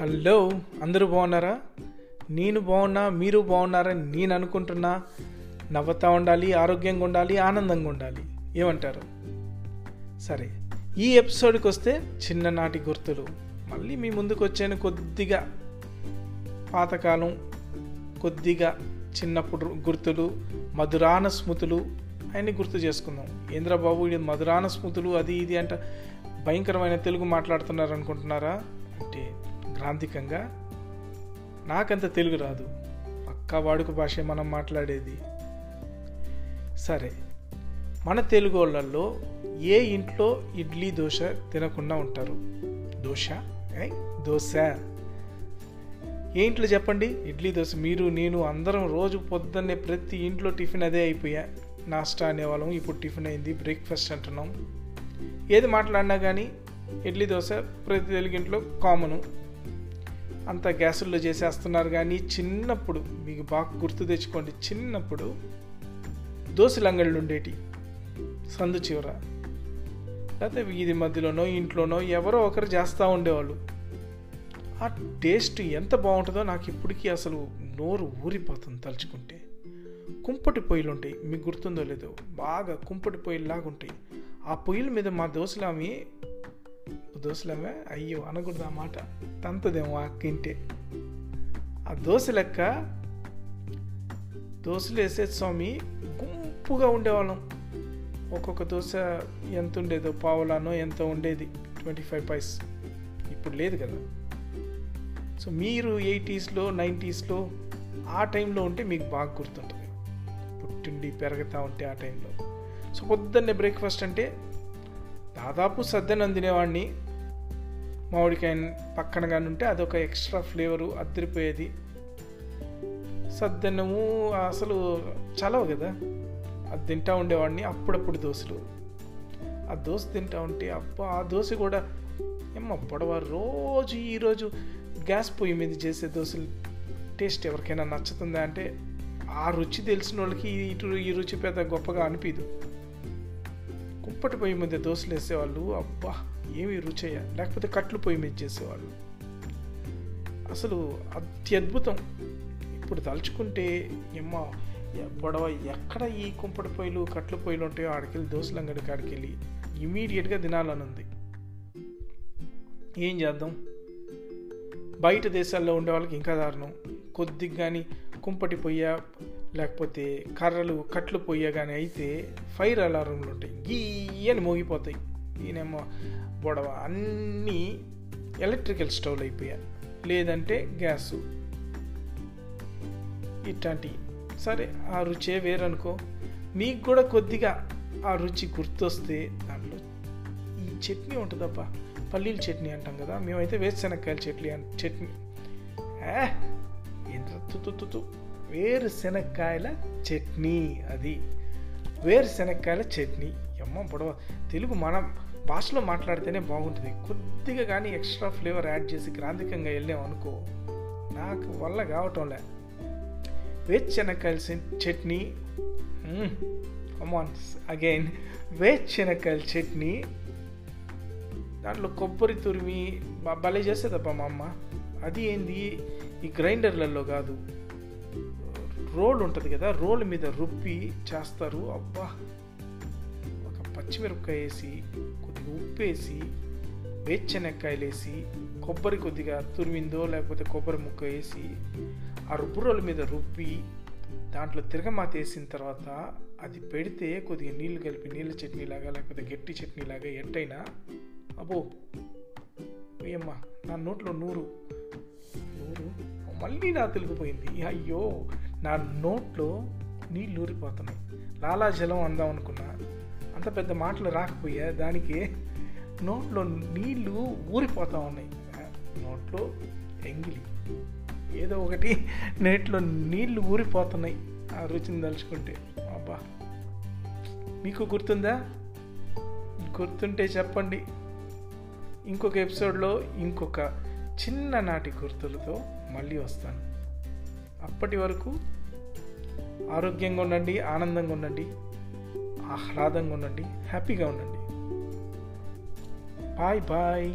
Hello అందరూ బాగున్నారా? నేను బాగున్నా మీరు బాగున్నారని నేను అనుకుంటున్నా. నవ్వుతూ ఉండాలి ఆరోగ్యంగా ఉండాలి ఆనందంగా ఉండాలి. ఏమంటారు? సరే ఈ ఎపిసోడ్కి వస్తే చిన్ననాటి గుర్తులు. మళ్ళీ మీ ముందుకు వచ్చాను కొద్దిగా పాతకాలం కొద్దిగా చిన్నప్పుడు గుర్తులు మధురాన స్మృతులు అవన్నీ గుర్తు చేసుకుందాం. ఇంద్రబాబు ఇది మధురాన స్మృతులు అది ఇది అంట భయంకరమైన తెలుగు మాట్లాడుతున్నారు అనుకుంటున్నారా? అంటే గ్రాంధికంగా నాకంత తెలుగు రాదు. పక్కా వాడుక భాష మనం మాట్లాడేది. సరే మన తెలుగు వాళ్ళల్లో ఏ ఇంట్లో ఇడ్లీ దోశ తినకుండా ఉంటారు? దోశ? ఏయ్? దోశ? ఏ ఇంట్లో చెప్పండి? ఇడ్లీ దోశ. మీరు నేను అందరం రోజు పొద్దున్నే ప్రతి ఇంట్లో టిఫిన్ అదే అయిపోయా. నాస్టా అనేవాళ్ళం ఇప్పుడు టిఫిన్ అయింది బ్రేక్ఫాస్ట్ అంటున్నాం. ఏది మాట్లాడినా కానీ ఇడ్లీ దోశ ప్రతి తెలుగింట్లో కామను. అంత గ్యాసుల్లో చేసేస్తున్నారు కానీ చిన్నప్పుడు మీకు బాగా గుర్తు తెచ్చుకోండి. చిన్నప్పుడు దోశలంగళ్ళు ఉండేటి. సందు చివర. లేకపోతే వీధి మధ్యలోనో ఇంట్లోనో ఎవరో ఒకరు చేస్తూ ఉండేవాళ్ళు. ఆ టేస్ట్ ఎంత బాగుంటుందో నాకు ఇప్పటికీ అసలు నోరు ఊరిపోతుంది తలుచుకుంటే. కుంపటి పొయ్యిలు ఉంటాయి. మీకు గుర్తుందో లేదో. బాగా కుంపటి పొయ్యిలాగా ఉంటాయి. ఆ పొయ్యిల మీద మా దోశలామి దోశలామే అయ్యో అనకూడదు ఆ మాట. తంతదేమో ఆ ఆ దోశ లెక్క దోశలు వేసే స్వామి గుంపుగా ఉండేవాళ్ళం. ఒక్కొక్క దోశ ఎంత ఉండేదో పావులానో ఎంత ఉండేది ట్వంటీ ఫైవ్ పైస్. ఇప్పుడు లేదు కదా. సో మీరు ఎయిటీస్లో నైంటీస్లో ఆ టైంలో ఉంటే మీకు బాగా గుర్తుంటుంది. పుట్టిండి పెరుగుతూ ఉంటే ఆ టైంలో. సో పొద్దున్నే బ్రేక్ఫాస్ట్ అంటే దాదాపు సద్దనం తినేవాడిని. మామిడికాయ పక్కన కానీ ఉంటే అదొక ఎక్స్ట్రా ఫ్లేవరు అద్దరిపోయేది. సద్దన్నము అసలు చలవు కదా. అది తింటా ఉండేవాడిని అప్పుడప్పుడు దోశలు. ఆ దోశ తింటా ఉంటే అబ్బా ఆ దోశ కూడా ఏమో పొడవ రోజు ఈరోజు గ్యాస్ పొయ్యి మీద చేసే దోశలు టేస్ట్ ఎవరికైనా నచ్చుతుందా అంటే ఆ రుచి తెలిసిన వాళ్ళకి ఇటు ఈ రుచి పెద్ద గొప్పగా అనిపించదు కుప్పటి పొయ్యి మీద దోశలు వేసేవాళ్ళు అబ్బా ఏమి రుచయ్య. లేకపోతే కట్లు పొయ్యి మీద చేసేవాళ్ళు. అసలు అత్యద్భుతం. ఇప్పుడు తలుచుకుంటే ఎమ్మ గొడవ ఎక్కడ ఈ కుంపటి పొయ్యిలు కట్లు పొయ్యిలు ఉంటాయో ఆడికెళ్ళి దోశలు అంగడి కాడికెళ్ళి ఇమీడియట్గా తినాలని ఉంది. ఏం చేద్దాం? బయట దేశాల్లో ఉండే వాళ్ళకి ఇంకా దారుణం. కొద్దిగా కానీ కుంపటి పొయ్య లేకపోతే కర్రలు కట్లు పోయగానే అయితే ఫైర్ అలారంలు ఉంటాయి. గీయని మోగిపోతాయి. ఈయనేమో బొడవ. అన్నీ ఎలక్ట్రికల్ స్టవ్లు అయిపోయాయి. లేదంటే గ్యాసు. ఇట్లాంటివి సరే ఆ రుచే వేరనుకో. మీకు కూడా కొద్దిగా ఆ రుచి గుర్తొస్తే దాంట్లో ఈ చట్నీ ఉంటుందబ్బా. పల్లీల చట్నీ అంటాం కదా. మేమైతే వేరుశెనక్కాయల చట్నీ అన్ చట్నీ. ఏ! ఏంటో వేరుశెనక్కాయల చట్నీ అది. వేరుశెనక్కాయల చట్నీ. అమ్మ పొడవ తెలుగు మన భాషలో మాట్లాడితేనే బాగుంటుంది. కొద్దిగా కానీ ఎక్స్ట్రా ఫ్లేవర్ యాడ్ చేసి గ్రాంధికంగా వెళ్ళాం అనుకో నాకు వల్ల కావటంలే. వేరుశెనక్కాయల చట్నీ. అమాన్ అగైన్ వేరుశెనక్కాయల చట్నీ. దాంట్లో కొబ్బరి తురిమి బ- భలే చేసేదబ్బా మా అమ్మ. అది ఏంది? ఈ గ్రైండర్లలో కాదు. రోల్ ఉంటుంది కదా రోల్ మీద రుబ్బి చేస్తారు. అబ్బా! ఒక పచ్చిమిరపకాయ వేసి కొద్దిగా ఉప్పు వేసి వేరుశనక్కాయలు వేసి కొబ్బరి కొద్దిగా తురిమిందో లేకపోతే కొబ్బరి ముక్క వేసి ఆ రుబ్బు రోల్ మీద రుబ్బి దాంట్లో తిరగమాత వేసిన తర్వాత అది పెడితే కొద్దిగా నీళ్ళు కలిపి నీళ్ళ చట్నీలాగా లేకపోతే గట్టి చట్నీలాగా ఎట్టయినా అబ్బో! అయ్యమ్మ నా నోట్లో నూరు. నూరు? మళ్ళీ నా తెలుగుపోయింది అయ్యో! నా నోట్లో నీళ్ళు ఊరిపోతున్నాయి. లాలాజలం అందాం అనుకున్నా. అంత పెద్ద మాటలు రాకపోయా? దానికి నోట్లో నీళ్ళు ఊరిపోతా ఉన్నాయి. నోట్లో ఎంగిలి. ఏదో ఒకటి నేట్లో నీళ్ళు ఊరిపోతున్నాయి. ఆ రుచిని తలుచుకుంటే అబ్బా. మీకు గుర్తుందా? గుర్తుంటే చెప్పండి. ఇంకొక ఎపిసోడ్లో ఇంకొక చిన్ననాటి గుర్తులతో మళ్ళీ వస్తాను. అప్పటి వరకు ఆరోగ్యంగా ఉండండి ఆనందంగా ఉండండి ఆహ్లాదంగా ఉండండి హ్యాపీగా ఉండండి. Bye bye.